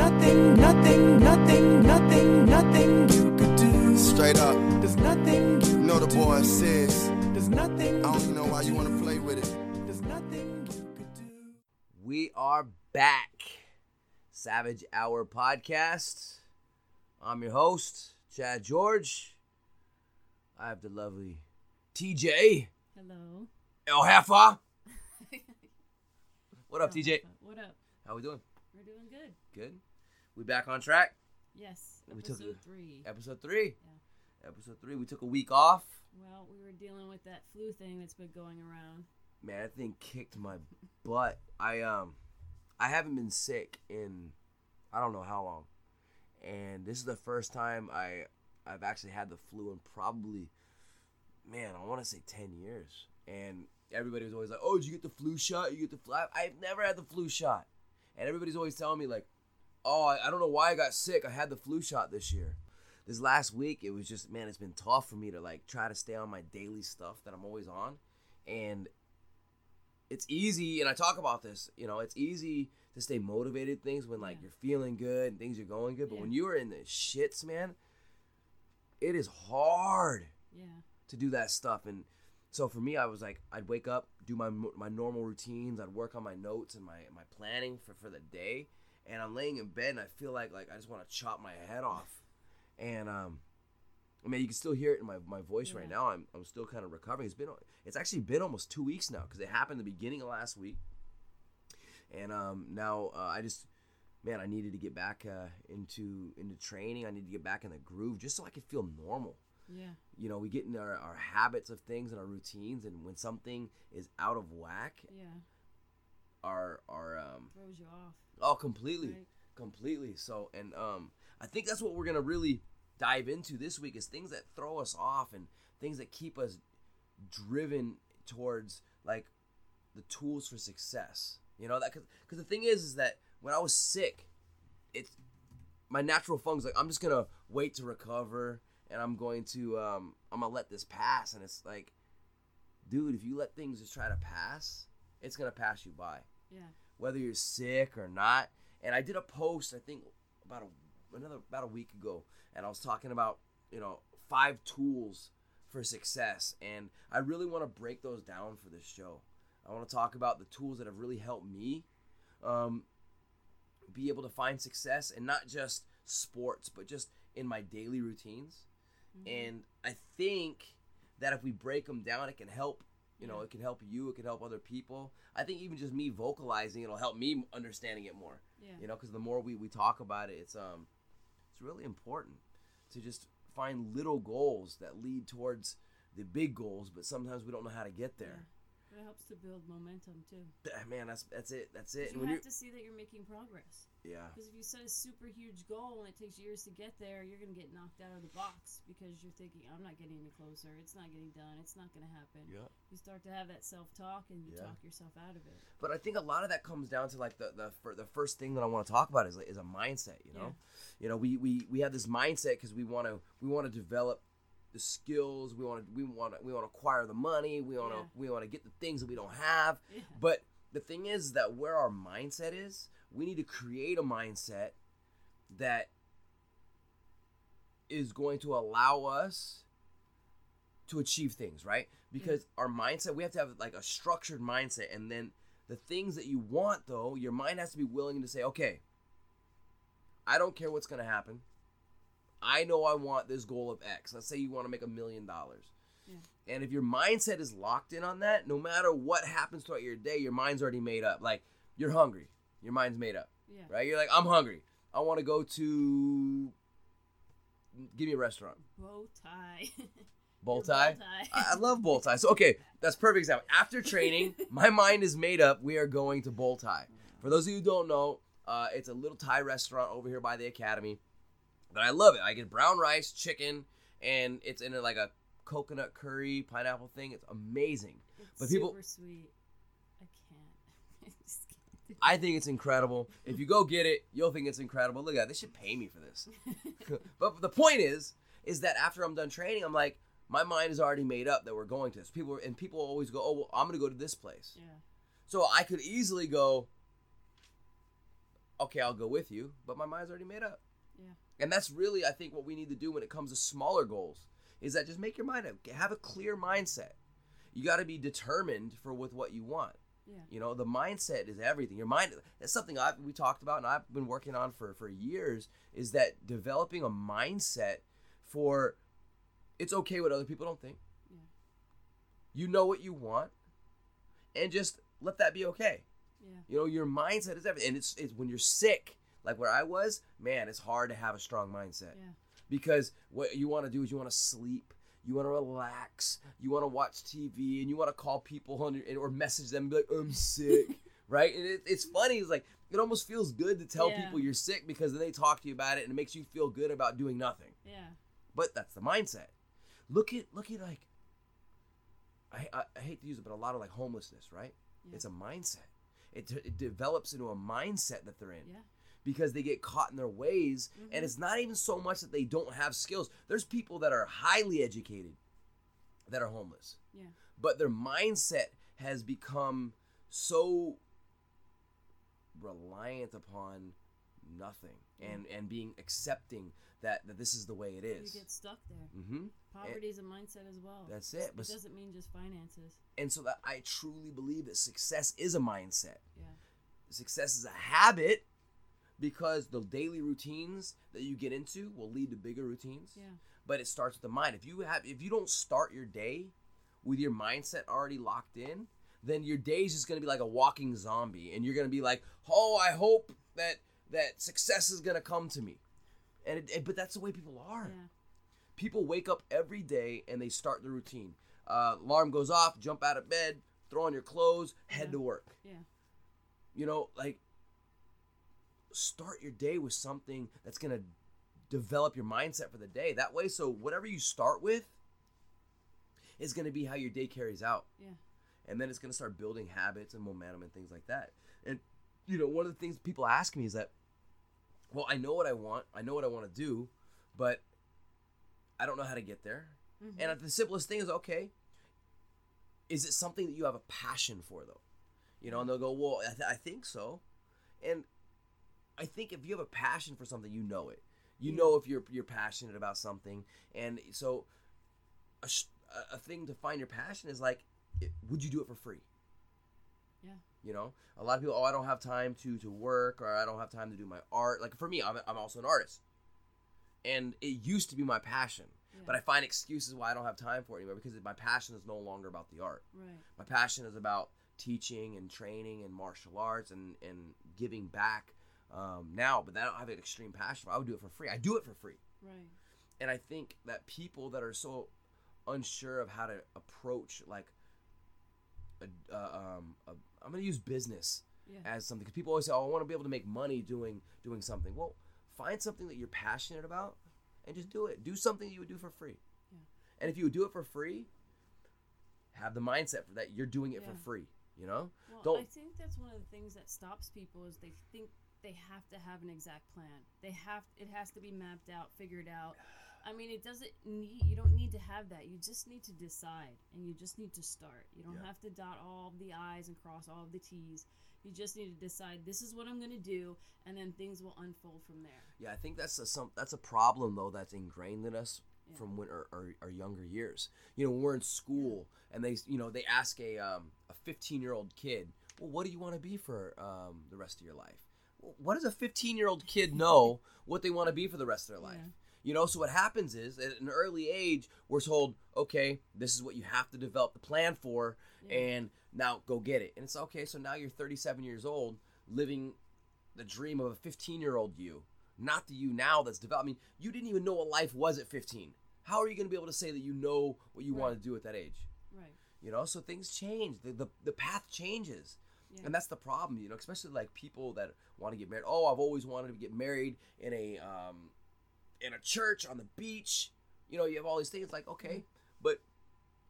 nothing, nothing, nothing, nothing, nothing you could do. Straight up. There's nothing you You know the boy says. There's nothing. I don't even know why you want to play with it. There's nothing you could do. We are back. Savage Hour Podcast. I'm your host, Chad George. I have the lovely TJ Hello. El Jefa. What up, TJ? What up? How we doing? We're doing good. Good. We back on track. Yes. We Episode three. Episode three. Episode three. We took a week off. Well, we were dealing with that flu thing that's been going around. Man, that thing kicked my butt. I um, I haven't been sick in, I don't know how long, and this is the first time I, I've actually had the flu in probably, man, I want to say ten years. And everybody was always like, "Oh, did you get the flu shot? You get the flu?" I've never had the flu shot, and everybody's always telling me like, "Oh, I, I don't know why I got sick. I had the flu shot this year." This last week, it was just man, it's been tough for me to like try to stay on my daily stuff that I'm always on, and it's easy and i talk about this you know it's easy to stay motivated things when like Yeah. you're feeling good and things are going good but Yeah. when you are in the shits man it is hard Yeah. to do that stuff and so for me i was like i'd wake up do my my normal routines i'd work on my notes and my my planning for for the day and i'm laying in bed and i feel like like i just want to chop my head off and um I mean, you can still hear it in my, my voice right now. I'm, I'm still kind of recovering. It's been it's actually been almost two weeks now because it happened the beginning of last week, and um, now uh, I just man I needed to get back uh, into into training. I need to get back in the groove just so I could feel normal Yeah. you know we get in our, our habits of things and our routines and when something is out of whack Yeah. Our our um Throws you off. oh completely. Right. completely. So and um i think that's what we're gonna really dive into this week is things that throw us off and things that keep us driven towards like the tools for success. You know that because because the thing is is that when i was sick it's my natural fungus like i'm just gonna wait to recover and i'm going to um i'm gonna let this pass. And it's like dude if you let things just try to pass it's gonna pass you by Yeah. whether you're sick or not. And I did a post I think about a another about a week ago, and I was talking about you know five tools for success, and I really want to break those down for this show. I want to talk about the tools that have really helped me um, be able to find success, and not just sports, but just in my daily routines. Mhm. And I think that if we break them down, it can help. You know, Yeah. it can help you. It can help other people. I think even just me vocalizing, it'll help me understanding it more. Yeah. You know, because the more we, we talk about it, it's um, it's really important to just find little goals that lead towards the big goals. But sometimes we don't know how to get there. But it helps to build momentum too. Ah, Man, that's that's it. That's it. You have to see that you're making progress. yeah, Because if you set a super huge goal and it takes years to get there, you're gonna get knocked out of the box because you're thinking, "I'm not getting any closer. It's not getting done. It's not gonna happen." yeah. You start to have that self-talk and you Yeah. talk yourself out of it. But I think a lot of that comes down to like the the, fir- the first thing that I want to talk about is is a mindset. You know, you know we we we have this mindset because we want to we want to develop the skills. We want to we want to we want to acquire the money. We want to Yeah. we want to get the things that we don't have. Yeah. But the thing is that where our mindset is, we need to create a mindset that is going to allow us to achieve things, right? Because our mindset, we have to have like a structured mindset. And then the things that you want, though, your mind has to be willing to say, okay, I don't care what's going to happen. I know I want this goal of X. Let's say you want to make a million dollars. And if your mindset is locked in on that, no matter what happens throughout your day, your mind's already made up. Like you're hungry, your mind's made up, Yeah. right? You're like, I'm hungry. I want to go to. Give me a restaurant. Bow tie. Bow tie. tie. I I love bow ties. So, okay, that's perfect example. After training, my mind is made up. We are going to bow tie. For those of you who don't know, uh, it's a little Thai restaurant over here by the academy. But I love it. I get brown rice, chicken, and it's in a, like a coconut curry pineapple thing. It's amazing. It's But people- super sweet. I can't. I can't. I think it's incredible. If you go get it, you'll think it's incredible. Look at that. They should pay me for this. but the point is, is that after I'm done training, I'm like, my mind is already made up that we're going to this. People and people always go, oh, well, I'm going to go to this place. yeah. So I could easily go, okay, I'll go with you, but my mind's already made up. Yeah. And that's really, I think, what we need to do when it comes to smaller goals is that just make your mind up, have a clear mindset. You got to be determined for with what you want. Yeah. You know, the mindset is everything. Your mind that's something I we talked about and I've been working on for for years is that developing a mindset for it's okay what other people don't think. Yeah. You know what you want and just let that be okay. Yeah. You know, your mindset is everything. And it's it's when you're sick, like where I was, man, it's hard to have a strong mindset. Yeah. Because what you want to do is you want to sleep, you want to relax, you want to watch TV, and you want to call people on your, or message them and be like, I'm sick, right? And it, it's funny. It's like it almost feels good to tell Yeah. people you're sick because then they talk to you about it and it makes you feel good about doing nothing. Yeah. But that's the mindset. Look at look at like I, I, I hate to use it, but a lot of like homelessness, right? Yeah. It's a mindset. It, it develops into a mindset that they're in Yeah. Because they get caught in their ways Mhm. and it's not even so much that they don't have skills there's people that are highly educated that are homeless Yeah. but their mindset has become so reliant upon nothing and and being accepting that that this is the way it is. You get stuck there. mm-hmm. Poverty is a mindset as well. that's it But It doesn't mean just finances. and so that i truly believe that success is a mindset Yeah. success is a habit because the daily routines that you get into will lead to bigger routines Yeah. but it starts with the mind if you have if you don't start your day with your mindset already locked in then your day is just going to be like a walking zombie and you're going to be like oh i hope that that success is going to come to me and it, it- but that's the way people are Yeah. people wake up every day and they start the routine uh, alarm goes off jump out of bed throw on your clothes head Yeah. to work Yeah. you know like start your day with something that's going to develop your mindset for the day. That way so whatever you start with is going to be how your day carries out. Yeah. and then it's going to start building habits and momentum and things like that. And you know one of the things people ask me is that well i know what i want i know what i want to do but i don't know how to get there. Mhm. and the simplest thing is okay is it something that you have a passion for though? You know and they'll go well i, th- I think so. And i think if you have a passion for something you know it you Yeah. know if you're you're passionate about something and so a, a- thing to find your passion is like it- would you do it for free Yeah. you know a lot of people oh i don't have time to to work or i don't have time to do my art like for me i'm, I'm also an artist and it used to be my passion Yeah. but i find excuses why i don't have time for it anymore because my passion is no longer about the art Right. my passion is about teaching and training and martial arts and and giving back um, now but i don't have an extreme passion i would do it for free i do it for free Right. and I think that people that are so unsure of how to approach like a, uh, um, a, I'm gonna use business Yeah. as something because people always say, "Oh, I want to be able to make money doing doing something." Well, find something that you're passionate about and just do it. Do something you would do for free. Yeah. And if you would do it for free, have the mindset for that you're doing it for free. You know? Well, Don't- I think that's one of the things that stops people is they think they have to have an exact plan. They have it has to be mapped out, figured out. I mean, it doesn't need you don't need to have that. You just need to decide and you just need to start. You don't Yeah. have to dot all the i's and cross all the t's. You just need to decide this is what I'm going to do and then things will unfold from there. Yeah, I think that's a some that's a problem though that's ingrained in us Yeah. from when our, our, our younger years. You know, when we're in school and they you know they ask a um, a 15 year old kid, well, what do you want to be for um, the rest of your life? What does a 15 year old kid know what they want to be for the rest of their life? Yeah. You know, so what happens is at an early age, we're told, okay, this is what you have to develop the plan for, Yeah. and now go get it. And it's okay, so now you're 37 years old, living the dream of a 15 year old you, not the you now that's developed. I mean, you didn't even know what life was at 15. How are you going to be able to say that you know what you want to do at that age? Right. You know, so things change. The, the, the path changes. Yeah. And that's the problem, you know, especially like people that want to get married. Oh, I've always wanted to get married in a um, in a church on the beach. You know, you have all these things like, okay, but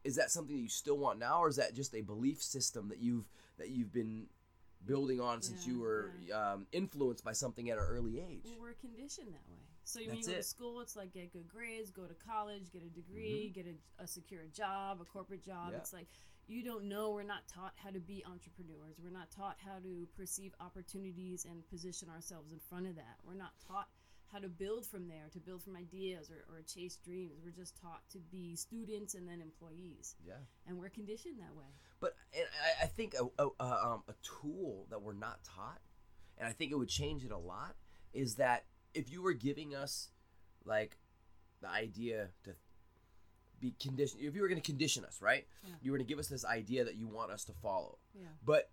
is that something that you still want now, or is that just a belief system that you've that you've been building on since you Yeah, were um, influenced by something at an early age? Well, we're conditioned that way. So when you go it. to school, it's like get good grades, go to college, get a degree, get a, a secure job, a corporate job. Mm-hmm. Yeah. It's like you don't know. We're not taught how to be entrepreneurs. We're not taught how to perceive opportunities and position ourselves in front of that. We're not taught how to build from there, to build from ideas or, or chase dreams. We're just taught to be students and then employees. Yeah. And we're conditioned that way. But and I, I think a, a, a, um, a tool that we're not taught, and I think it would change it a lot, is that if you were giving us like the idea to be conditioned, if you were going to condition us, right? Yeah. You were going to give us this idea that you want us to follow. Yeah. But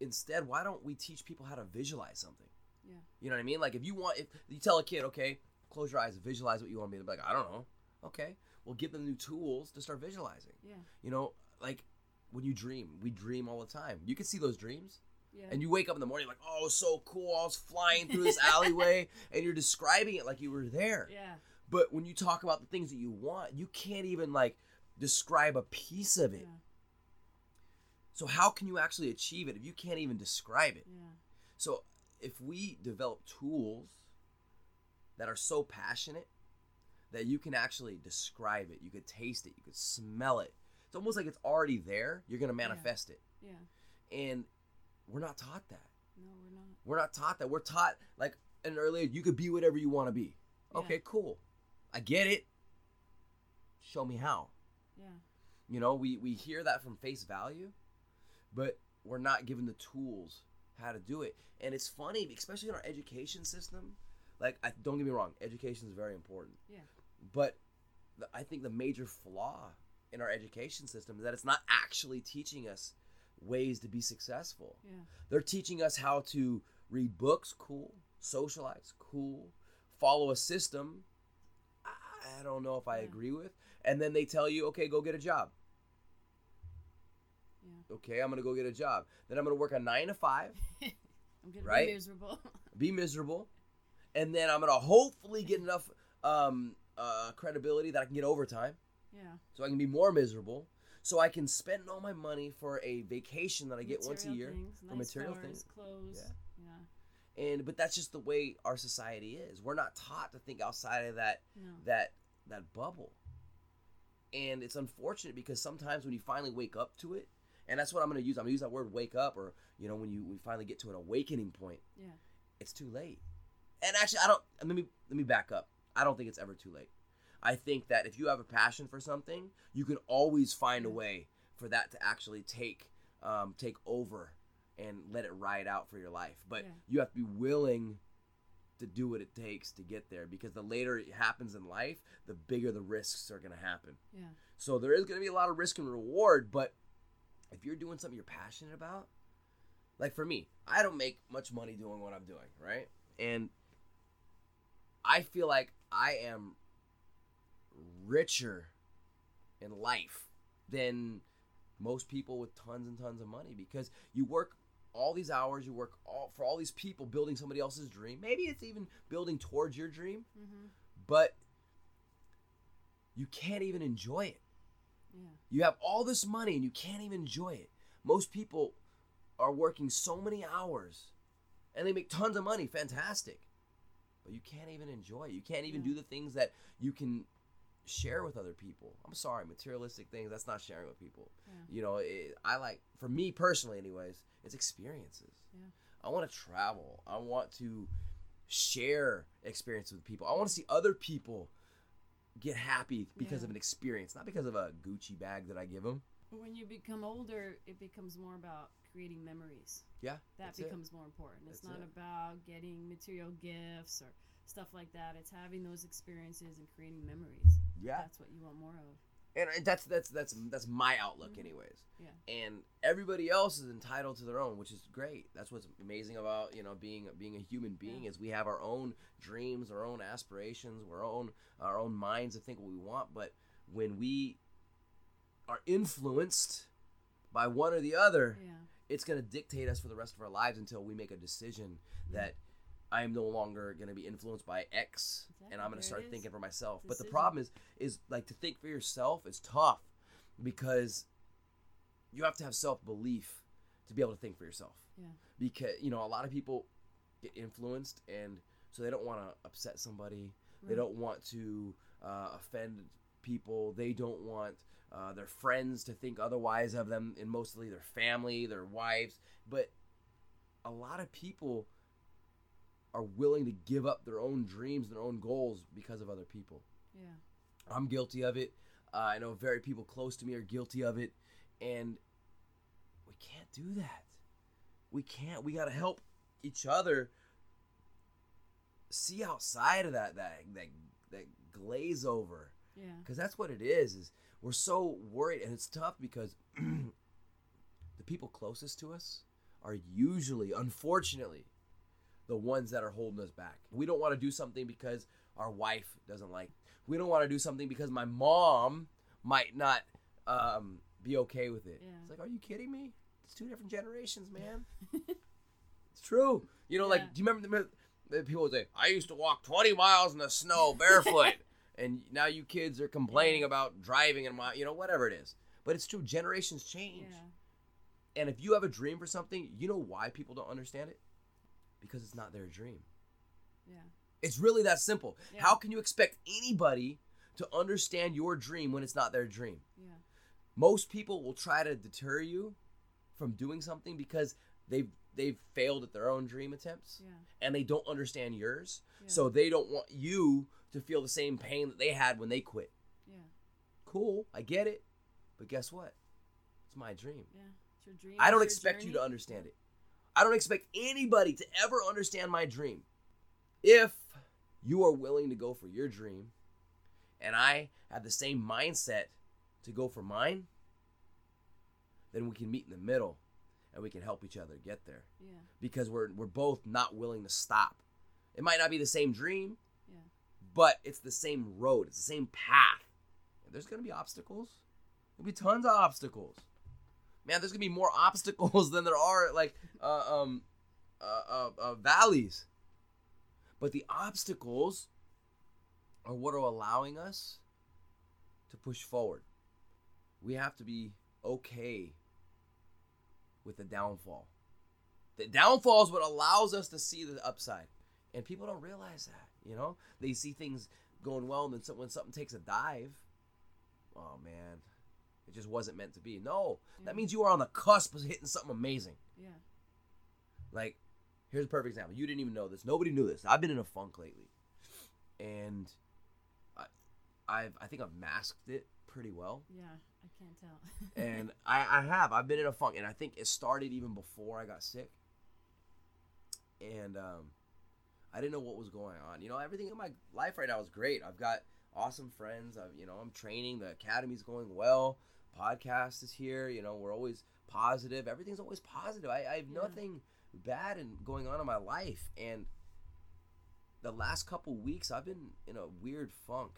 instead, why don't we teach people how to visualize something? Yeah. You know what I mean? Like if you want, if you tell a kid, okay, close your eyes, and visualize what you want to be like, I don't know. Okay, well, give them new tools to start visualizing. Yeah. You know, like when you dream, we dream all the time. You can see those dreams, Yeah. and you wake up in the morning like, oh, so cool. I was flying through this alleyway, and you're describing it like you were there. yeah. But when you talk about the things that you want, you can't even like describe a piece of it. Yeah. So how can you actually achieve it if you can't even describe it? Yeah. So if we develop tools that are so passionate that you can actually describe it, you could taste it, you could smell it. It's almost like it's already there. You're gonna manifest it, Yeah. and we're not taught that. No, we're not. We're not taught that. We're taught like an earlier, you could be whatever you want to be. Yeah. Okay, cool. I get it. Show me how. Yeah. You know, we we hear that from face value, but we're not given the tools how to do it. And it's funny, especially in our education system. Like, I, don't get me wrong, education is very important. Yeah. But the, I think the major flaw in our education system is that it's not actually teaching us ways to be successful. Yeah. They're teaching us how to read books, cool. Socialize, cool. Follow a system. I don't know if I Yeah. agree with. And then they tell you, okay, go get a job. Yeah. Okay, I'm gonna go get a job. Then I'm gonna work a nine to five, I'm gonna Right? be miserable. be miserable, and then I'm gonna hopefully get enough um, uh, credibility that I can get overtime, yeah. so I can be more miserable, so I can spend all my money for a vacation that I get once a year. Things, for nice material things. Clothes. Yeah. And but that's just the way our society is. We're not taught to think outside of that No. that that bubble. And it's unfortunate because sometimes when you finally wake up to it, and that's what I'm going to use. I'm going to use that word "wake up," or you know, when you we finally get to an awakening point, Yeah. it's too late. And actually, I don't. Let me let me back up. I don't think it's ever too late. I think that if you have a passion for something, you can always find a way for that to actually take um, take over and let it ride out for your life. But Yeah. you have to be willing to do what it takes to get there because the later it happens in life, the bigger the risks are going to happen. Yeah. So there is going to be a lot of risk and reward, but if you're doing something you're passionate about, like for me, I don't make much money doing what I'm doing, right? And I feel like I am richer in life than most people with tons and tons of money because you work all these hours, you work all for all these people building somebody else's dream. Maybe it's even building towards your dream, Mm-hmm. but you can't even enjoy it. Yeah. You have all this money and you can't even enjoy it. Most people are working so many hours and they make tons of money, fantastic. But you can't even enjoy it. You can't even Yeah. do the things that you can share with other people. I'm sorry, materialistic things, that's not sharing with people. Yeah. You know, it, I like, for me personally, anyways, it's experiences. Yeah. I want to travel. I want to share experiences with people. I want to see other people get happy because Yeah. of an experience, not because of a Gucci bag that I give them. When you become older, it becomes more about creating memories. Yeah, That that's it. becomes more important. It's That's not it. about getting material gifts or stuff like that. It's having those experiences and creating memories. Yeah, That's what you want more of. and that's that's that's that's my outlook, Mhm. anyways. Yeah. And everybody else is entitled to their own, which is great. That's what's amazing about you know being being a human being Yeah. is we have our own dreams, our own aspirations, our own our own minds to think what we want. But when we are influenced by one or the other, Yeah. it's going to dictate us for the rest of our lives until we make a decision that I am no longer going to be influenced by X and I'm going to start thinking for myself. But the problem is is like to think for yourself is tough because you have to have self-belief to be able to think for yourself. Yeah. Because you know, a lot of people get influenced and so they don't want to upset somebody. They don't want to uh, offend people. They don't want uh, their friends to think otherwise of them, and mostly their family, their wives. But a lot of people are willing to give up their own dreams, their own goals because of other people. Yeah. I'm guilty of it. Uh, I know very people close to me are guilty of it, and we can't do that. We can't. We gotta help each other see outside of that that that that glaze over, Yeah. because that's what it is. Is we're so worried, and it's tough because the people closest to us are usually, unfortunately, the ones that are holding us back. We don't want to do something because our wife doesn't like. We don't want to do something because my mom might not um, be okay with it. Yeah. It's like, are you kidding me? It's two different generations, man. it's true. You know, like, do you remember the, the people would say, "I used to walk 20 miles in the snow barefoot," and now you kids are complaining about driving in my, you know, whatever it is. But it's true. Generations change. Yeah. And if you have a dream for something, you know why people don't understand it? Because it's not their dream. Yeah. It's really that simple. Yeah. How can you expect anybody to understand your dream when it's not their dream? Yeah. Most people will try to deter you from doing something because they've they've failed at their own dream attempts Yeah. and they don't understand yours. Yeah. So they don't want you to feel the same pain that they had when they quit. Yeah. Cool, I get it. But guess what? It's my dream. Yeah. It's your dream. I don't expect you to understand it. I don't expect anybody to ever understand my dream. If you are willing to go for your dream and I have the same mindset to go for mine, then we can meet in the middle and we can help each other get there Yeah. because we're we're both not willing to stop. It might not be the same dream, Yeah. but it's the same road, it's the same path. And there's gonna be obstacles. There'll be tons of obstacles. Man, there's gonna be more obstacles than there are like uh, um uh, uh, uh, valleys. But the obstacles are what are allowing us to push forward. We have to be okay with the downfall. The downfall is what allows us to see the upside. And people don't realize that, you know? They see things going well, and then when something takes a dive, oh man, it just wasn't meant to be. No, that means you are on the cusp of hitting something amazing. Yeah. Like, here's a perfect example. You didn't even know this. Nobody knew this. I've been in a funk lately, and I, I've I think I've masked it pretty well. Yeah. I can't tell. and I, I have. I've been in a funk, and I think it started even before I got sick. And um, I didn't know what was going on. You know, everything in my life right now is great. I've got awesome friends. I've, you know, I'm training. The academy's going well. Podcast is here. You know, we're always positive. Everything's always positive. I, I have Yeah. nothing bad in going on in my life. And the last couple weeks, I've been in a weird funk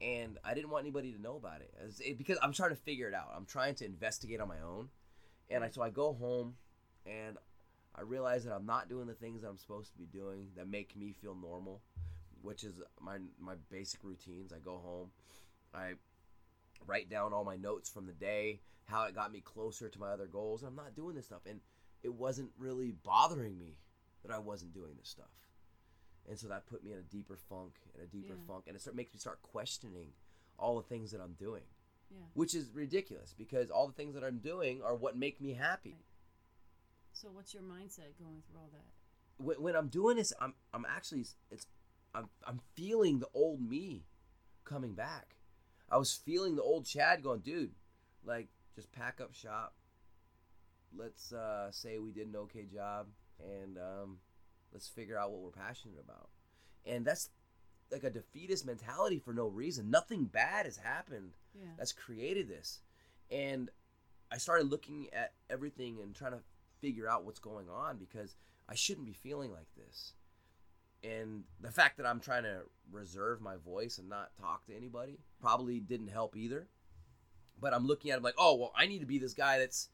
and I didn't want anybody to know about it, it- because I'm trying to figure it out. I'm trying to investigate on my own, and I so I go home, and I realize that I'm not doing the things that I'm supposed to be doing that make me feel normal, which is my my basic routines. I go home, I write down all my notes from the day, how it got me closer to my other goals, and I'm not doing this stuff, and it wasn't really bothering me that I wasn't doing this stuff. And so that put me in a deeper funk and a deeper Yeah. funk, and it start, makes me start questioning all the things that I'm doing, yeah. which is ridiculous because all the things that I'm doing are what make me happy. So what's your mindset going through all that? When, when I'm doing this, I'm I'm actually it's I'm I'm feeling the old me coming back. I was feeling the old Chad going, dude, like just pack up shop. Let's uh, say we did an okay job, and um, let's figure out what we're passionate about. And that's like a defeatist mentality for no reason. Nothing bad has happened Yeah. that's created this. And I started looking at everything and trying to figure out what's going on because I shouldn't be feeling like this. And the fact that I'm trying to reserve my voice and not talk to anybody probably didn't help either. But I'm looking at it like, oh, well, I need to be this guy that's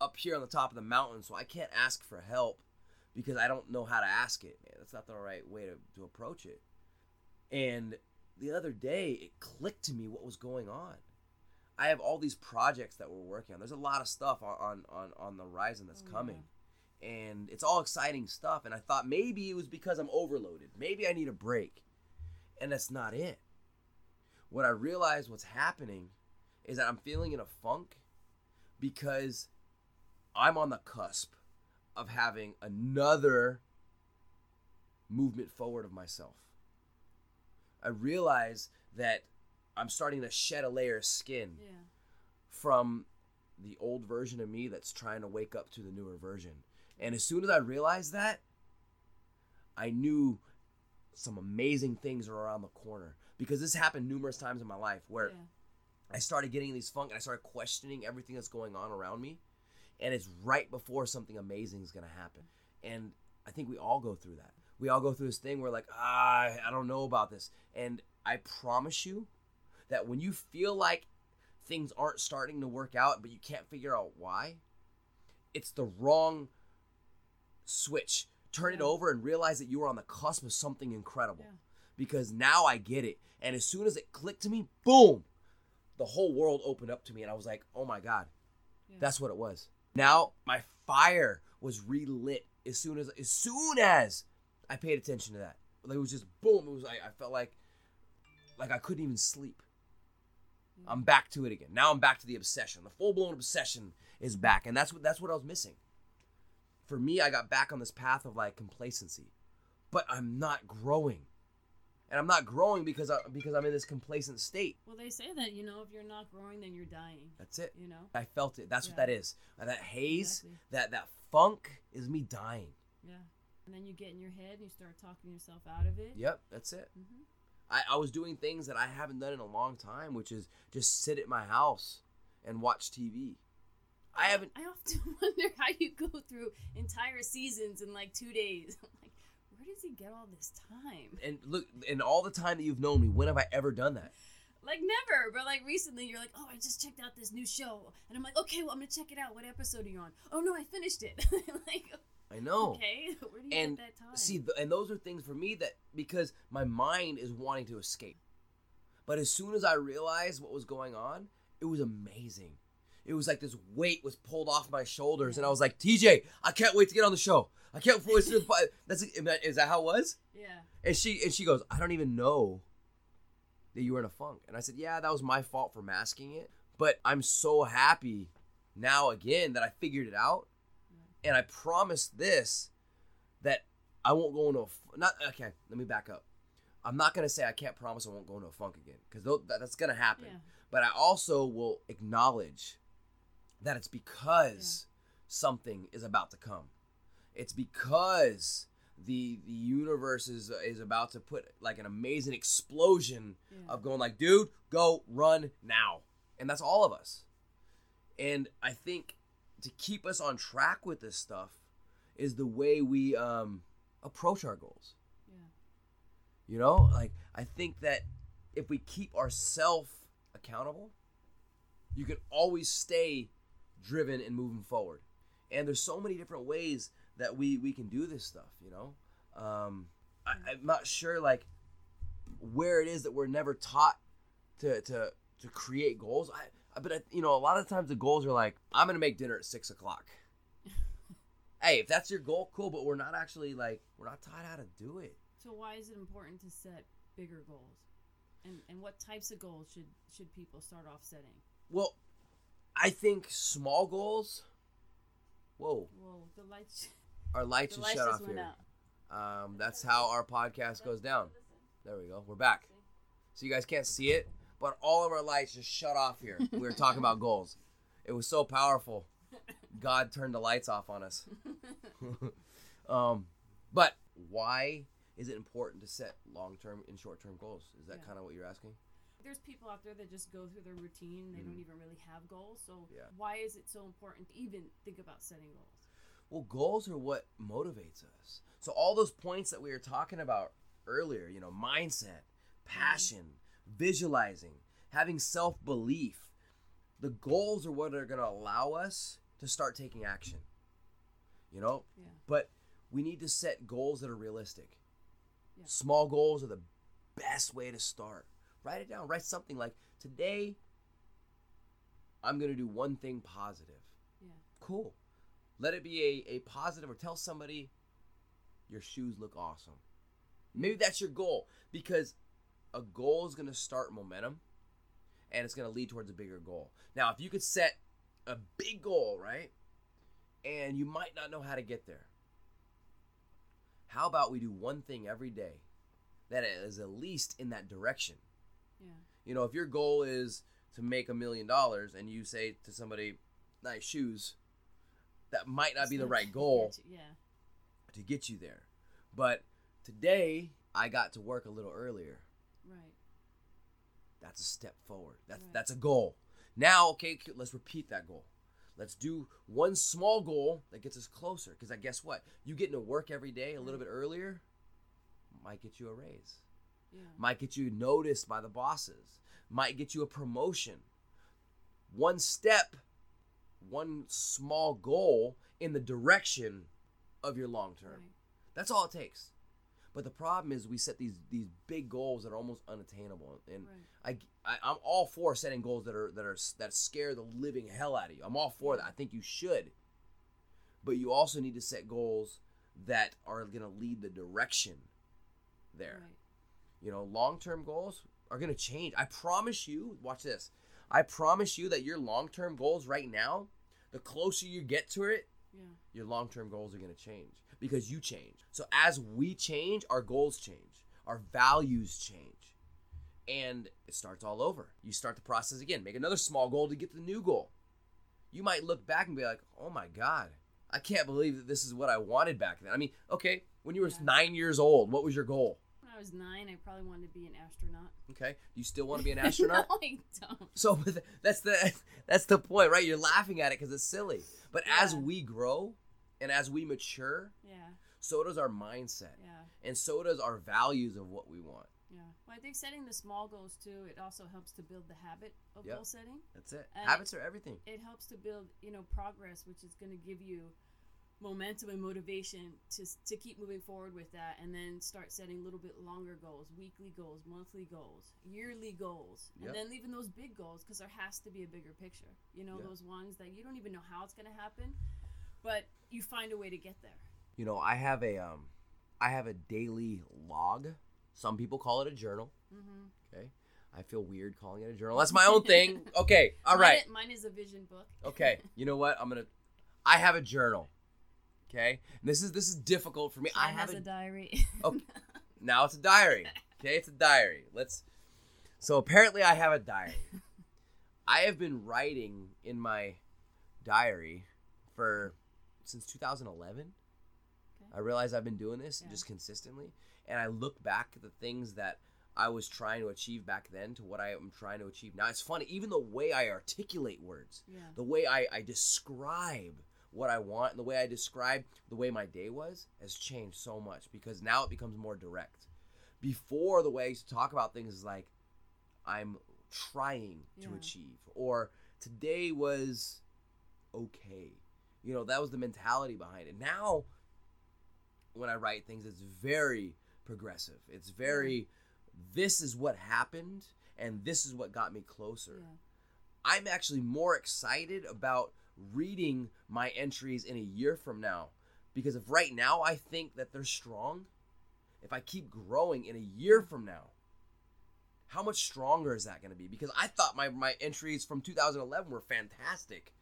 up here on the top of the mountain, so I can't ask for help because I don't know how to ask it. Man, that's not the right way to, to approach it. And the other day, it clicked to me what was going on. I have all these projects that we're working on. There's a lot of stuff on on on, on the horizon that's Oh, coming, and it's all exciting stuff. And I thought maybe it was because I'm overloaded. Maybe I need a break, and that's not it. What I realized what's happening is that I'm feeling in a funk because I'm on the cusp of having another movement forward of myself. I realize that I'm starting to shed a layer of skin Yeah. from the old version of me that's trying to wake up to the newer version. And as soon as I realized that, I knew some amazing things are around the corner because this happened numerous times in my life where Yeah. I started getting these funk and I started questioning everything that's going on around me. And it's right before something amazing is going to happen. And I think we all go through that. We all go through this thing where, like, ah, I don't know about this. And I promise you that when you feel like things aren't starting to work out, but you can't figure out why, it's the wrong switch. Turn it over and realize that you are on the cusp of something incredible. Yeah. Because now I get it. And as soon as it clicked to me, boom, the whole world opened up to me. And I was like, oh my God, Yeah. that's what it was. Now my fire was relit as soon as as soon as I paid attention to that. Like it was just boom. It was like I felt like like I couldn't even sleep. Yeah. I'm back to it again. Now I'm back to the obsession. The full blown obsession is back, and that's what that's what I was missing. For me, I got back on this path of like complacency, but I'm not growing, and I'm not growing because I, because I'm in this complacent state. Well, they say that you know if you're not growing, then you're dying. That's it. You know. I felt it. That's what that is. And that haze, Exactly. that that funk is me dying. Yeah. And then you get in your head and you start talking yourself out of it. Yep, that's it. hmm I, I was doing things that I haven't done in a long time, which is just sit at my house and watch TV. I haven't. I often wonder how you go through entire seasons in like two days. I'm like, where does he get all this time? And look, in all the time that you've known me, when have I ever done that? Like never, but like recently, you're like, oh, I just checked out this new show, and I'm like, okay, well, I'm gonna check it out. What episode are you on? Oh no, I finished it. like, I know. okay, where do you and get that time? see, th- and those are things for me that because my mind is wanting to escape. But as soon as I realized what was going on, it was amazing. It was like this weight was pulled off my shoulders, and I was like, TJ, I can't wait to get on the show. I can't wait to. That's is that how it was? yeah, And she and she goes, I don't even know that you were in a funk. And I said, Yeah, that was my fault for masking it. But I'm so happy now again that I figured it out. And I promised this that I won't go into a not okay. Let me back up. I'm not gonna say I can't promise I won't go into a funk again because that's gonna happen. Yeah. But I also will acknowledge that it's because something is about to come. It's because the the universe is is about to put like an amazing explosion Yeah. of going like, dude, go run now, and that's all of us. And I think to keep us on track with this stuff is the way we um, approach our goals. yeah, You know, like I think that if we keep ourselves accountable, you can always stay driven and moving forward. And there's so many different ways that we we can do this stuff. You know, um, I, I'm not sure like where it is that we're never taught to to to create goals. I, I but I, you know, a lot of times the goals are like, I'm gonna make dinner at six o'clock. hey, if that's your goal, cool. But we're not actually like we're not taught how to do it. So why is it important to set bigger goals? And and what types of goals should should people start off setting? Well, I think small goals. Whoa, Well, the lights our lights the just lights shut just off here. out. Um, that's how our podcast goes down. There we go. We're back. So you guys can't see it, but all of our lights just shut off here. We were talking about goals. It was so powerful. God turned the lights off on us. um, but why is it important to set long-term and short-term goals? Is that Yeah. kind of what you're asking? There's people out there that just go through their routine. They don't even really have goals. So Mm-hmm. Yeah. why is it so important to even think about setting goals? Well, goals are what motivates us. So all those points that we were talking about earlier, you know, mindset, passion, visualizing, having self-belief, the goals are what are going to allow us to start taking action. You know? Yeah. But we need to set goals that are realistic. Yeah. Small goals are the best way to start. Write it down. Write something like today I'm going to do one thing positive Yeah. cool. Let it be a, a positive or tell somebody your shoes look awesome. Maybe that's your goal because a goal is going to start momentum and it's going to lead towards a bigger goal. Now, if you could set a big goal, right? And you might not know how to get there. How about we do one thing every day that is at least in that direction? Yeah. You know, if your goal is to make a million dollars and you say to somebody, nice shoes, that might not It's be the right goal Yeah. to get you there. But today, I got to work a little earlier. Right. That's a step forward. That's Right. that's a goal. Now, okay, let's repeat that goal. Let's do one small goal that gets us closer. Because I guess what? You getting to work every day a little bit earlier might get you a raise. Yeah. Might get you noticed by the bosses. Might get you a promotion. One step, one small goal in the direction of your long term. Right. That's all it takes. But the problem is we set these these big goals that are almost unattainable, and Right. I, I I'm all for setting goals that are that are that scare the living hell out of you. I'm all for that. I think you should, but you also need to set goals that are going to lead the direction there. Right. You know, long term goals are going to change. I promise you. Watch this. I promise you that your long term goals right now, the closer you get to it, Yeah. your long term goals are going to change because you change. So as we change, our goals change, our values change, and it starts all over. You start the process again, make another small goal to get the new goal. You might look back and be like, oh my God, I can't believe that this is what I wanted back then. I mean, okay, when you were Yeah. nine years old, what was your goal? I was nine, I probably wanted to be an astronaut. Okay, you still want to be an astronaut? no, I don't. So but that's the that's the point, right? You're laughing at it because it's silly. But as we grow and as we mature, Yeah. so does our mindset. Yeah. and so does our values of what we want. Yeah. Well, I think setting the small goals too, it also helps to build the habit of Yep. goal setting. That's it. And Habits are everything. It helps to build, you know, progress, which is going to give you momentum and motivation to to keep moving forward with that, and then start setting a little bit longer goals, weekly goals, monthly goals, yearly goals, Yep. and then leaving those big goals because there has to be a bigger picture. You know, Yeah. those ones that you don't even know how it's going to happen, but you find a way to get there. You know, I have a um, I have a daily log. Some people call it a journal. Mm-hmm. Okay, I feel weird calling it a journal. That's my own thing. Okay, all right. Mine, is a vision book. Okay, you know what? I'm gonna. I have a journal. Okay, and this is this is difficult for me. I have has a a diary. Okay. Oh, now it's a diary. Okay, it's a diary. Let's. So apparently, I have a diary. I have been writing in my diary for since 2011. Okay. I realize I've been doing this Yeah. just consistently, and I look back at the things that I was trying to achieve back then to what I am trying to achieve now. It's funny, even the way I articulate words, yeah. the way I, I describe what I want and the way I describe the way my day was has changed so much because now it becomes more direct. Before, the way I used to talk about things is like, I'm trying to Yeah. achieve, or today was okay. You know, that was the mentality behind it. Now, when I write things, it's very progressive. It's very, this is what happened, and this is what got me closer. Yeah. I'm actually more excited about reading my entries in a year from now because if right now I think that they're strong, if I keep growing in a year from now, how much stronger is that going to be? Because I thought my, my entries from 2011 were fantastic.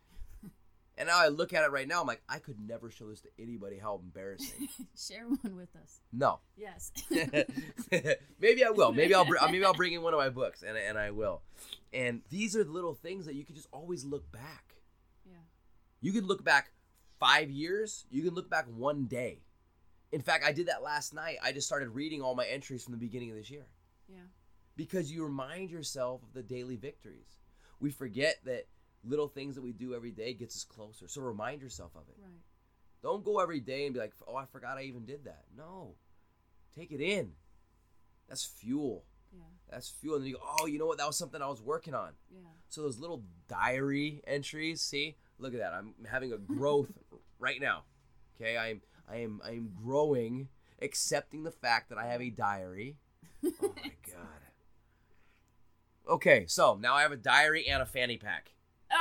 And now I look at it right now, I'm like, I could never show this to anybody. How embarrassing. Share one with us. No. Yes. maybe I will. Maybe I'll br- uh, maybe I'll bring in one of my books, and and I will. And these are the little things that you can just always look back. You can look back five years. You can look back one day. In fact, I did that last night. I just started reading all my entries from the beginning of this year Yeah. because you remind yourself of the daily victories. We forget that little things that we do every day gets us closer. So remind yourself of it. Right. Don't go every day and be like, "Oh, I forgot I even did that." No, take it in. That's fuel. Yeah. That's fuel. And then you go, "Oh, you know what? That was something I was working on." Yeah. So those little diary entries, see, look at that. I'm having a growth right now. Okay, I'm I am I am growing, accepting the fact that I have a diary. Oh my god. Okay, so now I have a diary and a fanny pack.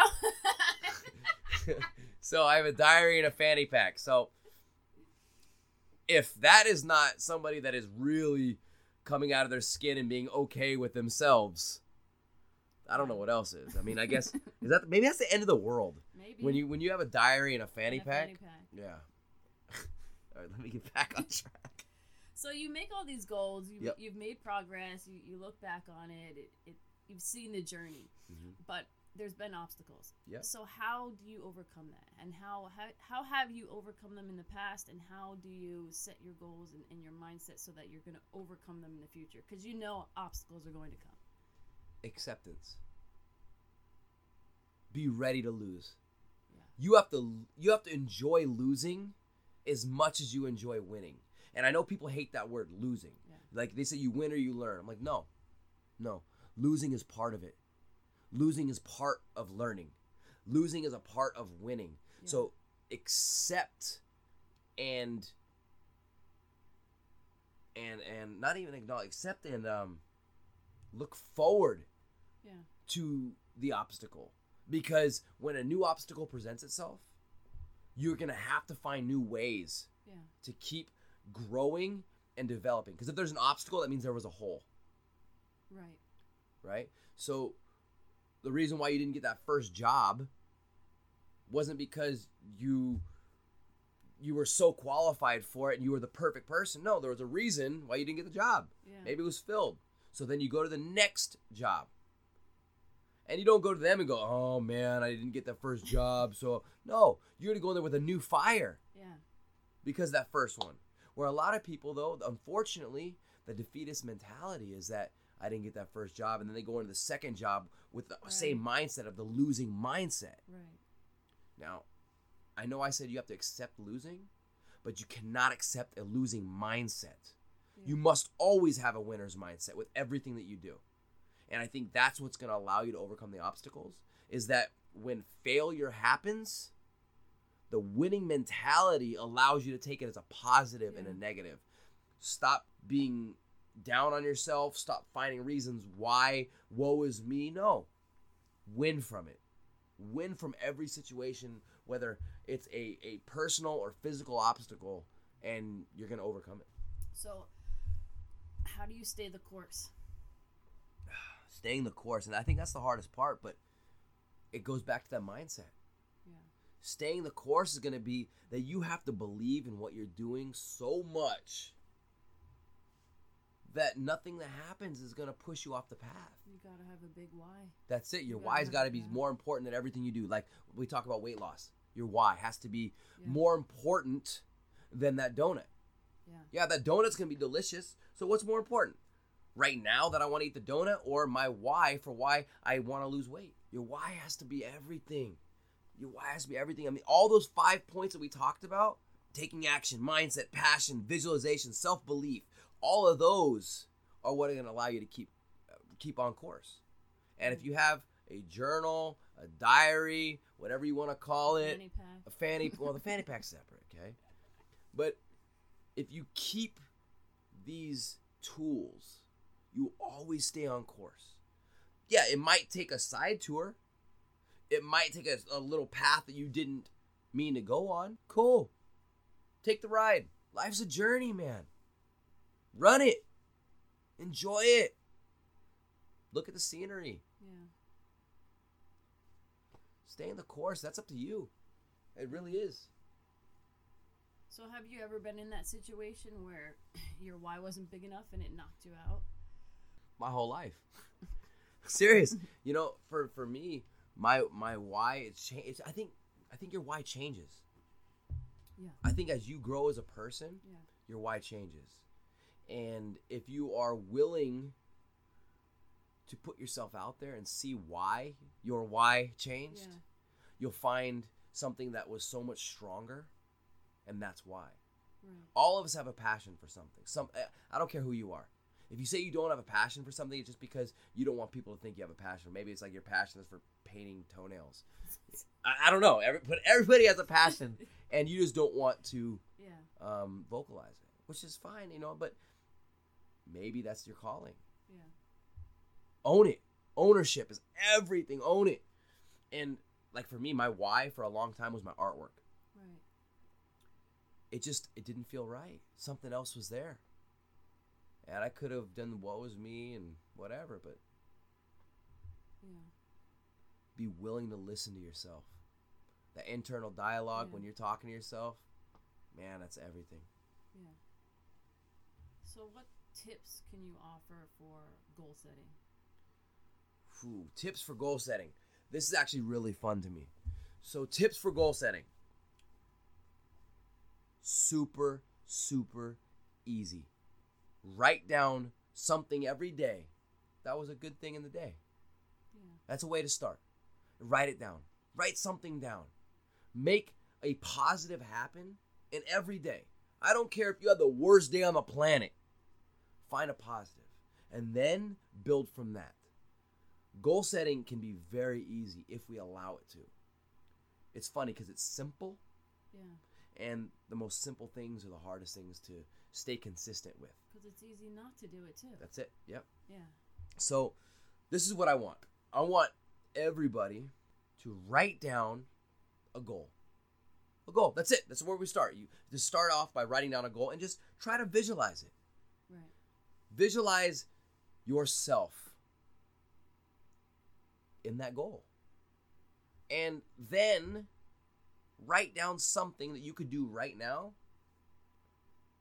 Oh. so I have a diary and a fanny pack. So if that is not somebody that is really coming out of their skin and being okay with themselves, I don't know what else is. I mean, I guess is that maybe that's the end of the world Maybe when you when you have a diary and a fanny and a pack. fanny pack. Yeah. All right, let me get back on track. So you make all these goals. You, Yep. You've made progress. You, you look back on it, it, it. You've seen the journey, Mhm. but there's been obstacles. Yep. So how do you overcome that? And how, how how have you overcome them in the past? And how do you set your goals and, and your mindset so that you're going to overcome them in the future? Because you know obstacles are going to come. Acceptance. Be ready to lose. You have to you have to enjoy losing as much as you enjoy winning. And I know people hate that word losing. Yeah. Like they say you win or you learn. I'm like, no. No. Losing is part of it. Losing is part of learning. Losing is a part of winning. Yeah. So accept and and and not even acknowledge accept and um look forward Yeah. to the obstacle because when a new obstacle presents itself you're going to have to find new ways Yeah. to keep growing and developing. Because if there's an obstacle that means there was a hole. Right. right? So the reason why you didn't get that first job wasn't because you you were so qualified for it and you were the perfect person. No there was a reason why you didn't get the job. Yeah. maybe it was filled. So then you go to the next job and you don't go to them and go oh man i didn't get that first job so no you're gonna go in there with a new fire Yeah. because of that first one. Where a lot of people, though, unfortunately, the defeatist mentality is that I didn't get that first job, and then they go into the second job with the same mindset of the losing mindset. Right. Now, I know I said you have to accept losing, but you cannot accept a losing mindset. You must always have a winner's mindset with everything that you do. And I think that's what's going to allow you to overcome the obstacles is that when failure happens, the winning mentality allows you to take it as a positive and a negative. Stop being down on yourself, stop finding reasons why woe is me. No. Win from it. Win from every situation whether it's a, a personal or physical obstacle and you're going to overcome it. So, how do you stay the course? Staying the course and i think that's the hardest part but it goes back to that mindset Yeah. staying the course is going to be that you have to believe in what you're doing so much that nothing that happens is going to push you off the path You gotta have a big why. that's it your You why's got to be more important than everything you do like we talk about weight loss your why has to be Yeah. more important than that donut Yeah. yeah that donut's going to be delicious so what's more important right now that i want to eat the donut or my why for why i want to lose weight? Your why has to be everything. Your why has to be everything. I mean all those five points that we talked about taking action mindset passion visualization self-belief all of those are what are going to allow you to keep keep on course. And if you have a journal a diary whatever you want to call it Fanny pack. a fanny well the fanny pack's separate okay? But if you keep these tools you always stay on course. Yeah it might take a side tour. It might take a, a little path that you didn't mean to go on. Cool. Take the ride. Life's a journey man. Run it. Enjoy it. Look at the scenery. Yeah. stay in the course. That's up to you. It really is. So, have you ever been in that situation where your why wasn't big enough and it knocked you out? My whole life. Serious, you know, for for me, my my why it's changed. I think I think your why changes. Yeah. I think as you grow as a person, Yeah. your why changes, and if you are willing to put yourself out there and see why your why changed, Yeah. you'll find something that was so much stronger, and that's why Right. all of us have a passion for something. Some eh, I don't care who you are. If you say you don't have a passion for something, it's just because you don't want people to think you have a passion. Maybe it's like your passion is for painting toenails. I, I don't know. Every, but everybody has a passion, and you just don't want to Yeah. um, vocalize it, which is fine, you know. But maybe that's your calling. Yeah. Own it. Ownership is everything. Own it. And like for me, my why for a long time was my artwork. Right. it just it didn't feel right. Something else was there. And I could have done what was me and whatever, but Yeah. Be willing to listen to yourself. That internal dialogue Yeah. when you're talking to yourself, man, that's everything. Yeah. So, what tips can you offer for goal setting? Ooh, tips for goal setting. This is actually really fun to me. So, tips for goal setting. Super, super easy. Write down something every day that was a good thing in the day. Yeah. That's a way to start. Write it down. Write something down. Make a positive happen in every day. I don't care if you had the worst day on the planet. Find a positive and then build from that. Goal setting can be very easy if we allow it to. It's funny because it's simple, Yeah. and the most simple things are the hardest things to stay consistent with. Because it's easy not to do it too. That's it. Yep. Yeah. So, this is what I want. I want everybody to write down a goal. A goal. That's it. That's where we start. You just start off by writing down a goal and just try to visualize it. Right. Visualize yourself in that goal. And then write down something that you could do right now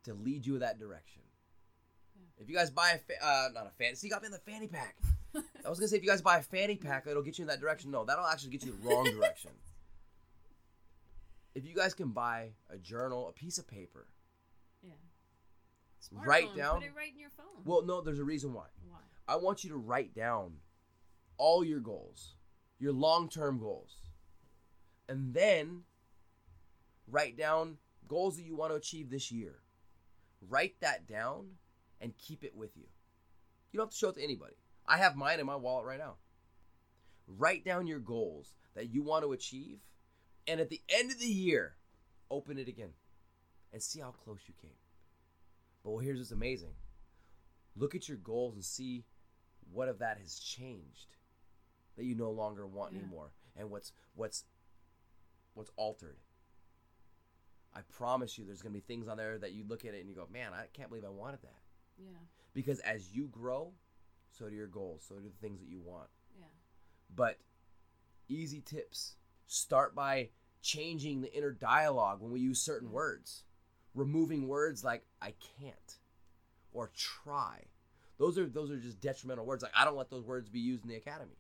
to lead you in that direction. If you guys buy a fa- uh, not a fantasy, you got me in the fanny pack. I was gonna say if you guys buy a fanny pack, it'll get you in that direction. No, that'll actually get you the wrong direction. If you guys can buy a journal, a piece of paper, Yeah. Write down- Put it right in your phone. well, no, there's a reason why. Why? I want you to write down all your goals, your long-term goals, and then write down goals that you want to achieve this year. Write that down and keep it with you. You don't have to show it to anybody. I have mine in my wallet right now. Write down your goals that you want to achieve, and at the end of the year, open it again and see how close you came. But well, here's what's amazing look at your goals and see what of that has changed that you no longer want Yeah. anymore and what's what's what's altered i promise you there's going to be things on there that you look at it and you go man i can't believe i wanted that Yeah. because as you grow so do your goals so do the things that you want. Yeah. but easy tips. Start by changing the inner dialogue when we use certain Yeah. words. Removing words like i can't or try. Those are those are just detrimental words. Like i don't let those words be used in the academy.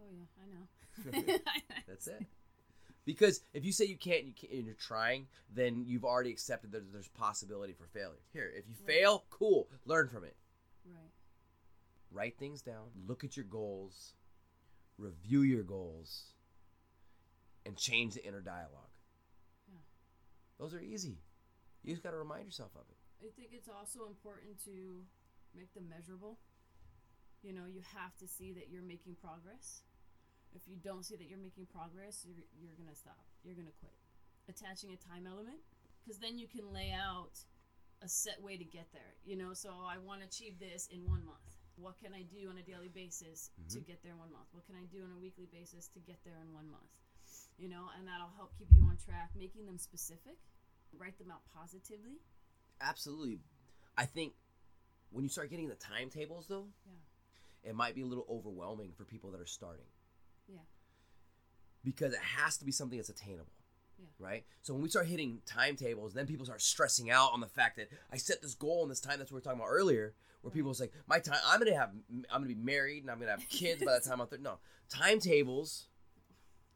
Oh yeah, I know. that's it because if you say you can't, you can't and you're trying then you've already accepted that there's possibility for failure here if you Right. fail cool learn from it Right. write things down, look at your goals, review your goals, and change the inner dialogue. Yeah. Those are easy. You just got to remind yourself of it. I think it's also important to make them measurable. You know, you have to see that you're making progress. If you don't see that you're making progress, you're, you're going to stop. You're going to quit. Attaching a time element, because then you can lay out a set way to get there. You know, so I want to achieve this in one month. What can I do on a daily basis to mm-hmm. get there in one month? What can I do on a weekly basis to get there in one month? You know, and that'll help keep you on track, making them specific, write them out positively. Absolutely. I think when you start getting the timetables, though, Yeah. it might be a little overwhelming for people that are starting Yeah. because it has to be something that's attainable. Yeah. Right? So when we start hitting timetables, then people start stressing out on the fact that I set this goal in this time. That's what we are talking about earlier, where people was like, "My time, I'm gonna have, I'm gonna be married, and I'm gonna have kids by the time I'm 30. No, timetables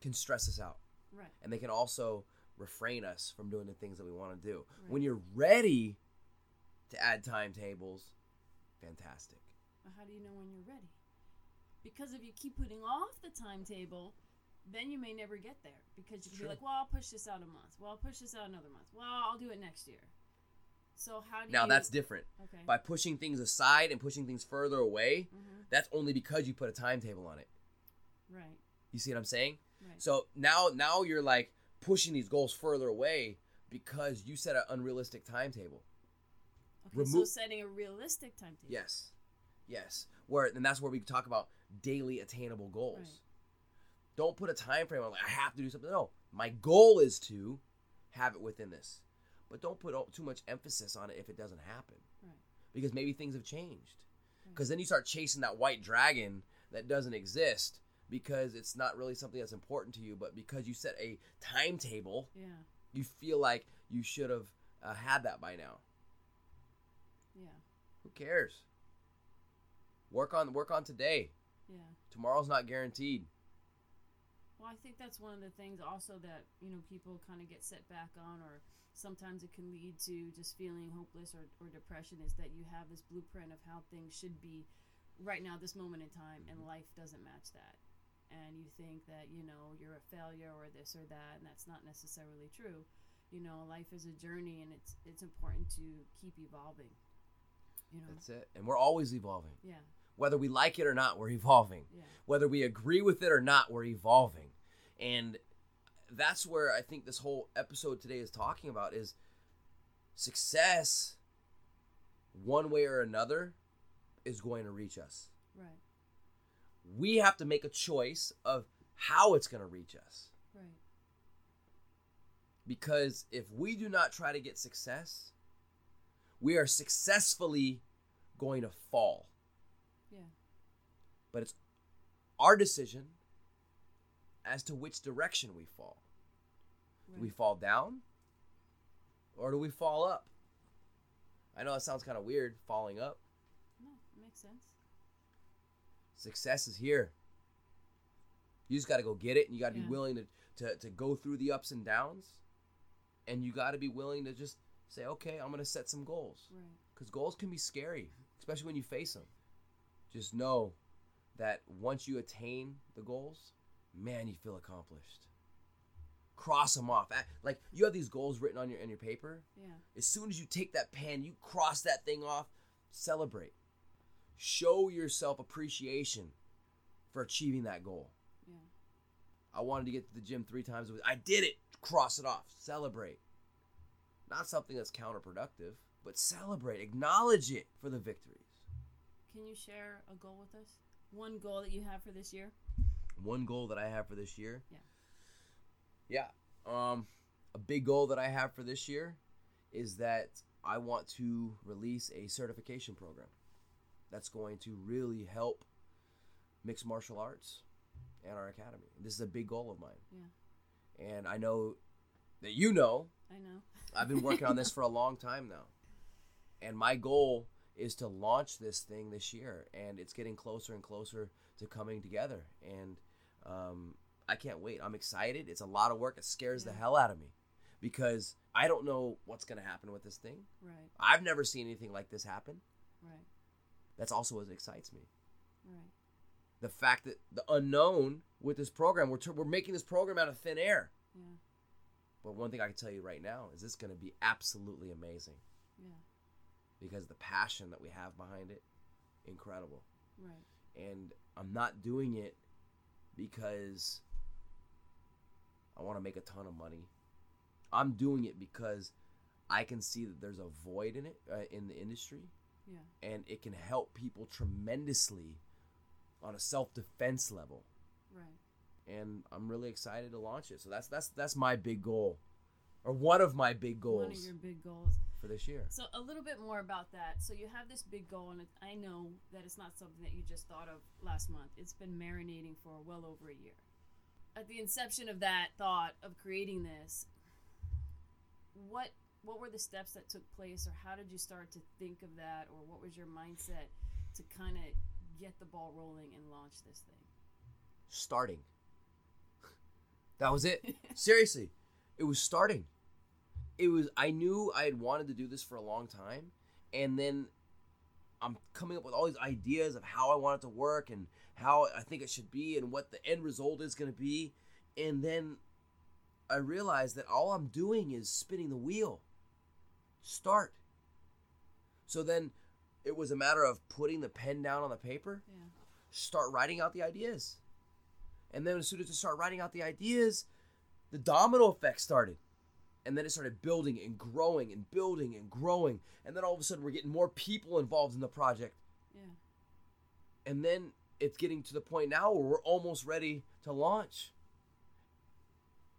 can stress us out, Right. and they can also refrain us from doing the things that we want to do. Right. When you're ready to add timetables, fantastic. But how do you know when you're ready? Because if you keep putting off the timetable, then you may never get there. Because you can True. be like, well, I'll push this out a month. Well, I'll push this out another month. Well, I'll do it next year. So how do you Now you? that's different. okay. By pushing things aside and pushing things further away, Mhm. that's only because you put a timetable on it. Right. You see what I'm saying? Right. So now now you're like pushing these goals further away because you set an unrealistic timetable. okay. so setting a realistic timetable. Yes. Yes. Where and that's where we talk about daily attainable goals. Right. Don't put a time frame on like I have to do something. No. My goal is to have it within this. But don't put too much emphasis on it if it doesn't happen. Right. Because maybe things have changed. Because then you start chasing that white dragon that doesn't exist because it's not really something that's important to you, but because you set a timetable, Yeah. you feel like you should have uh, had that by now. Yeah. Who cares? Work on work on today. Yeah. Tomorrow's not guaranteed. Well, I think that's one of the things also that, you know, people kind of get set back on or sometimes it can lead to just feeling hopeless or, or depression is that you have this blueprint of how things should be right now, this moment in time, and mm-hmm. life doesn't match that. And you think that, you know, you're a failure or this or that, and that's not necessarily true. You know, life is a journey and it's it's important to keep evolving. You know? That's it. And we're always evolving. yeah. Whether we like it or not, we're evolving. Yeah. Whether we agree with it or not, we're evolving. And that's where I think this whole episode today is talking about is success one way or another is going to reach us. Right. We have to make a choice of how it's going to reach us. Right. Because if we do not try to get success, we are successfully going to fall. But it's our decision as to which direction we fall. Right. Do we fall down or do we fall up? I know that sounds kind of weird, falling up. no, it makes sense. Success is here. You just got to go get it and you got to Yeah. be willing to, to, to go through the ups and downs. And you got to be willing to just say, okay, I'm going to set some goals. Right. Because goals can be scary, especially when you face them. Just know that once you attain the goals, man, you feel accomplished. Cross them off. Like you have these goals written on your in your paper. Yeah. As soon as you take that pen, you cross that thing off. Celebrate. Show yourself appreciation for achieving that goal. Yeah. I wanted to get to the gym three times a week. I did it. Cross it off. Celebrate. Not something that's counterproductive, but celebrate. Acknowledge it for the victories. Can you share a goal with us? One goal that you have for this year? One goal that I have for this year. Yeah. Yeah. Um, a big goal that I have for this year is that I want to release a certification program that's going to really help mixed martial arts and our academy. This is a big goal of mine. Yeah. And I know that you know I know. I've been working on this for a long time now. And my goal is to launch this thing this year. And it's getting closer and closer to coming together. And um, I can't wait. I'm excited. It's a lot of work. It scares the hell out of me because I don't know what's going to happen with this thing. Right. I've never seen anything like this happen. Right. That's also what excites me. Right. The fact that the unknown with this program, we're, t- we're making this program out of thin air. Yeah. But one thing I can tell you right now is this going to be absolutely amazing. Yeah. Because the passion that we have behind it incredible Right. and i'm not doing it because i want to make a ton of money i'm doing it because i can see that there's a void in it uh, in the industry Yeah. and it can help people tremendously on a self-defense level Right. and i'm really excited to launch it so that's that's that's my big goal or one of my big goals. One of your big goals. for this year So a little bit more about that. So you have this big goal, and I know that it's not something that you just thought of last month. It's been marinating for well over a year. At the inception of that thought of creating this, what what were the steps that took place, or how did you start to think of that, or what was your mindset to kind of get the ball rolling and launch this thing? starting. That was it. Seriously, it was starting. It was. I knew I had wanted to do this for a long time, and then I'm coming up with all these ideas of how I want it to work and how I think it should be and what the end result is going to be, and then I realized that all I'm doing is spinning the wheel. Start. So then, it was a matter of putting the pen down on the paper Yeah. start writing out the ideas. And then as soon as I start writing out the ideas, the domino effect started. And then it started building and growing and building and growing. And then all of a sudden we're getting more people involved in the project. Yeah. And then it's getting to the point now where we're almost ready to launch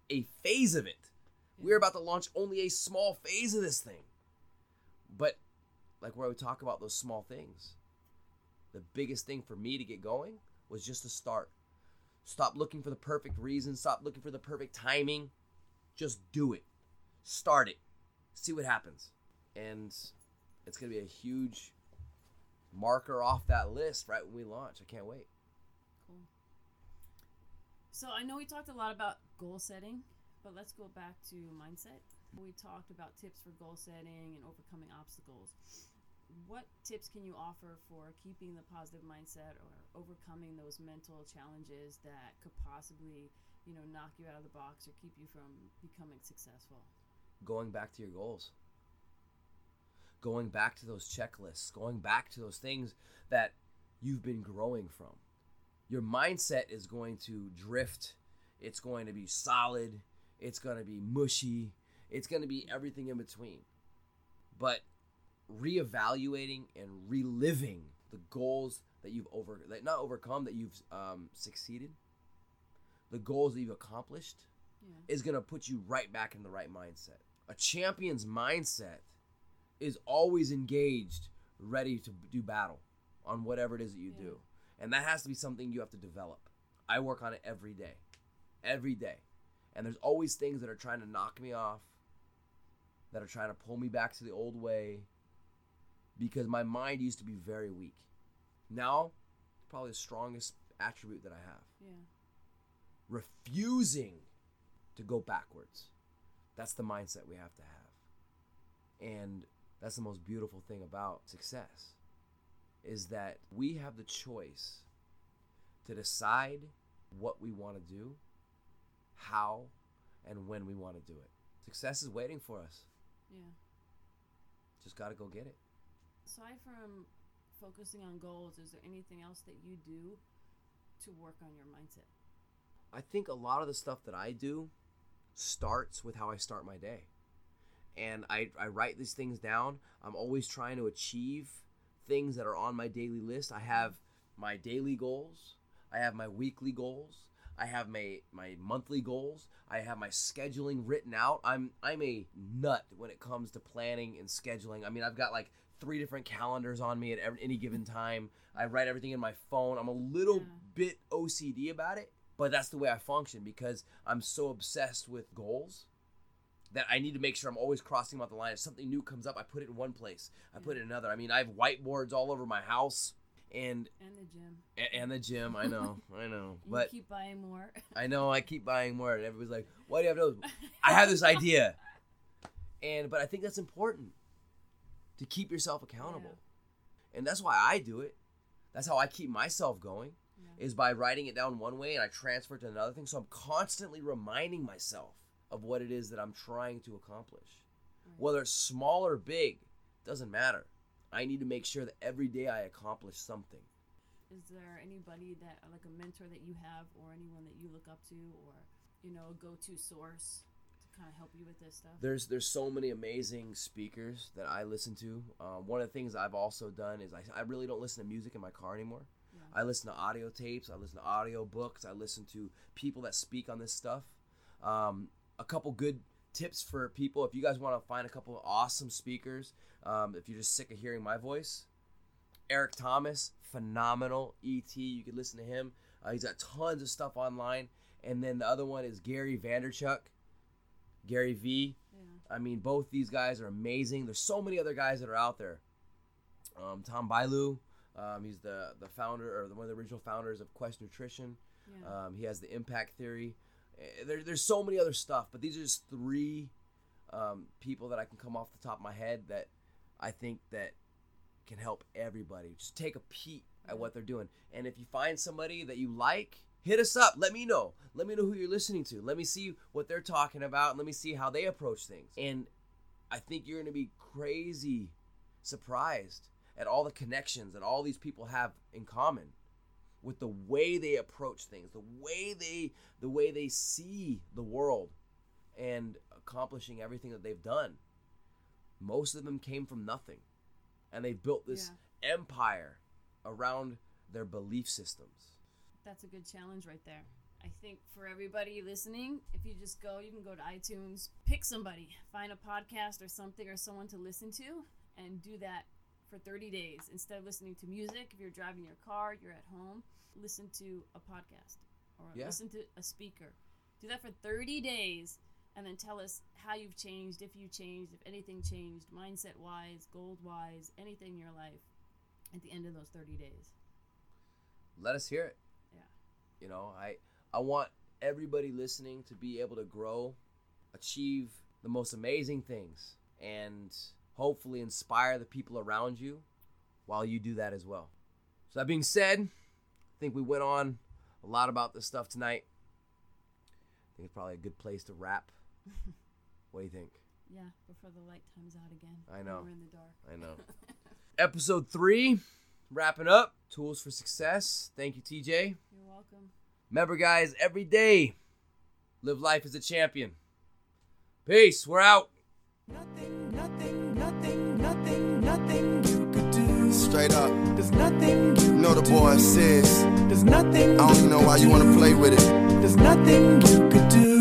a phase of it. We're about to launch only a small phase of this thing. But like where we talk about those small things, the biggest thing for me to get going was just to start. Stop looking for the perfect reason, stop looking for the perfect timing. Just do it. Start it. See what happens. And it's going to be a huge marker off that list right when we launch. I can't wait. Cool. So I know we talked a lot about goal setting, but let's go back to mindset. We talked about tips for goal setting and overcoming obstacles. What tips can you offer for keeping the positive mindset or overcoming those mental challenges that could possibly, you know, knock you out of the box or keep you from becoming successful? Going back to your goals. Going back to those checklists, going back to those things that you've been growing from. Your mindset is going to drift. It's going to be solid. It's going to be mushy. It's going to be everything in between. But reevaluating and reliving the goals that you've over that not overcome that you've um, succeeded. The goals that you've accomplished Yeah. is going to put you right back in the right mindset. A champion's mindset is always engaged ready to do battle on whatever it is that you Yeah. do and that has to be something you have to develop. I work on it every day every day. And there's always things that are trying to knock me off that are trying to pull me back to the old way because my mind used to be very weak. Now, probably the strongest attribute that I have. Yeah. Refusing to go backwards. That's the mindset we have to have. And that's the most beautiful thing about success is that we have the choice to decide what we want to do, how and when we want to do it. Success is waiting for us. Yeah. Just got to go get it. Aside from focusing on goals, is there anything else that you do to work on your mindset? I think a lot of the stuff that I do starts with how I start my day. And I, I write these things down. I'm always trying to achieve things that are on my daily list. I have my daily goals, I have my weekly goals, I have my, my monthly goals, I have my scheduling written out. I'm I'm a nut when it comes to planning and scheduling. I mean, I've got like three different calendars on me at every, any given time. I write everything in my phone. I'm a little Yeah. bit OCD about it, but that's the way I function because I'm so obsessed with goals that I need to make sure I'm always crossing them out the line. If something new comes up, I put it in one place, I put it in another. I mean, I have whiteboards all over my house and And the gym. a- and the gym. I know, I know, You but keep buying more. I know I keep buying more, and everybody's like, "Why do you have those?" I have this idea, and but I think that's important to keep yourself accountable, and that's why I do it. That's how I keep myself going, Yeah. is by writing it down one way and I transfer it to another thing. So I'm constantly reminding myself of what it is that I'm trying to accomplish, Right. whether it's small or big, doesn't matter. I need to make sure that every day I accomplish something. Is there anybody that, like a mentor that you have, or anyone that you look up to, or you know, a go-to source kind of help you with this stuff? there's there's so many amazing speakers that I listen to. Um, one of the things I've also done is I, I really don't listen to music in my car anymore. Yeah. I listen to audio tapes. I listen to audio books. I listen to people that speak on this stuff. Um, a couple good tips for people if you guys want to find a couple of awesome speakers. Um, if you're just sick of hearing my voice, Eric Thomas, phenomenal ET. You could listen to him. Uh, he's got tons of stuff online. And then the other one is Gary Vaynerchuk, Gary V. yeah. I mean, both these guys are amazing. There's so many other guys that are out there. Um, Tom Bilyeu, um, he's the the founder or the, one of the original founders of Quest Nutrition. Yeah. Um, he has the Impact Theory. Eh, There, there's so many other stuff, but these are just three um, people that I can come off the top of my head that I think that can help everybody. Just take a peek at what they're doing, and if you find somebody that you like, hit us up. Let me know. Let me know who you're listening to. Let me see what they're talking about. Let me see how they approach things. And I think you're going to be crazy surprised at all the connections that all these people have in common with the way they approach things, the way they the way they see the world and accomplishing everything that they've done. Most of them came from nothing. And they built this empire around their belief systems. That's a good challenge right there. I think for everybody listening, if you just go, you can go to iTunes, pick somebody, find a podcast or something or someone to listen to, and do that for 30 days. Instead of listening to music, if you're driving your car, you're at home, listen to a podcast or Yeah. listen to a speaker. Do that for 30 days and then tell us how you've changed, if you changed, if anything changed, mindset wise, gold wise, anything in your life at the end of those 30 days. Let us hear it. You know, I I want everybody listening to be able to grow, achieve the most amazing things, and hopefully inspire the people around you while you do that as well. So that being said, I think we went on a lot about this stuff tonight. I think it's probably a good place to wrap. what do you think? Yeah, before the light times out again. I know. We're in the dark. I know. Episode three, wrapping up. Tools for success. Thank you, TJ. You're welcome. Remember, guys, every day, live life as a champion. Peace. We're out. Nothing, nothing, nothing, nothing, nothing you could do. Straight up. There's nothing you You know the boy do. says. There's nothing. I don't know why you wanna play with it. There's nothing you could do.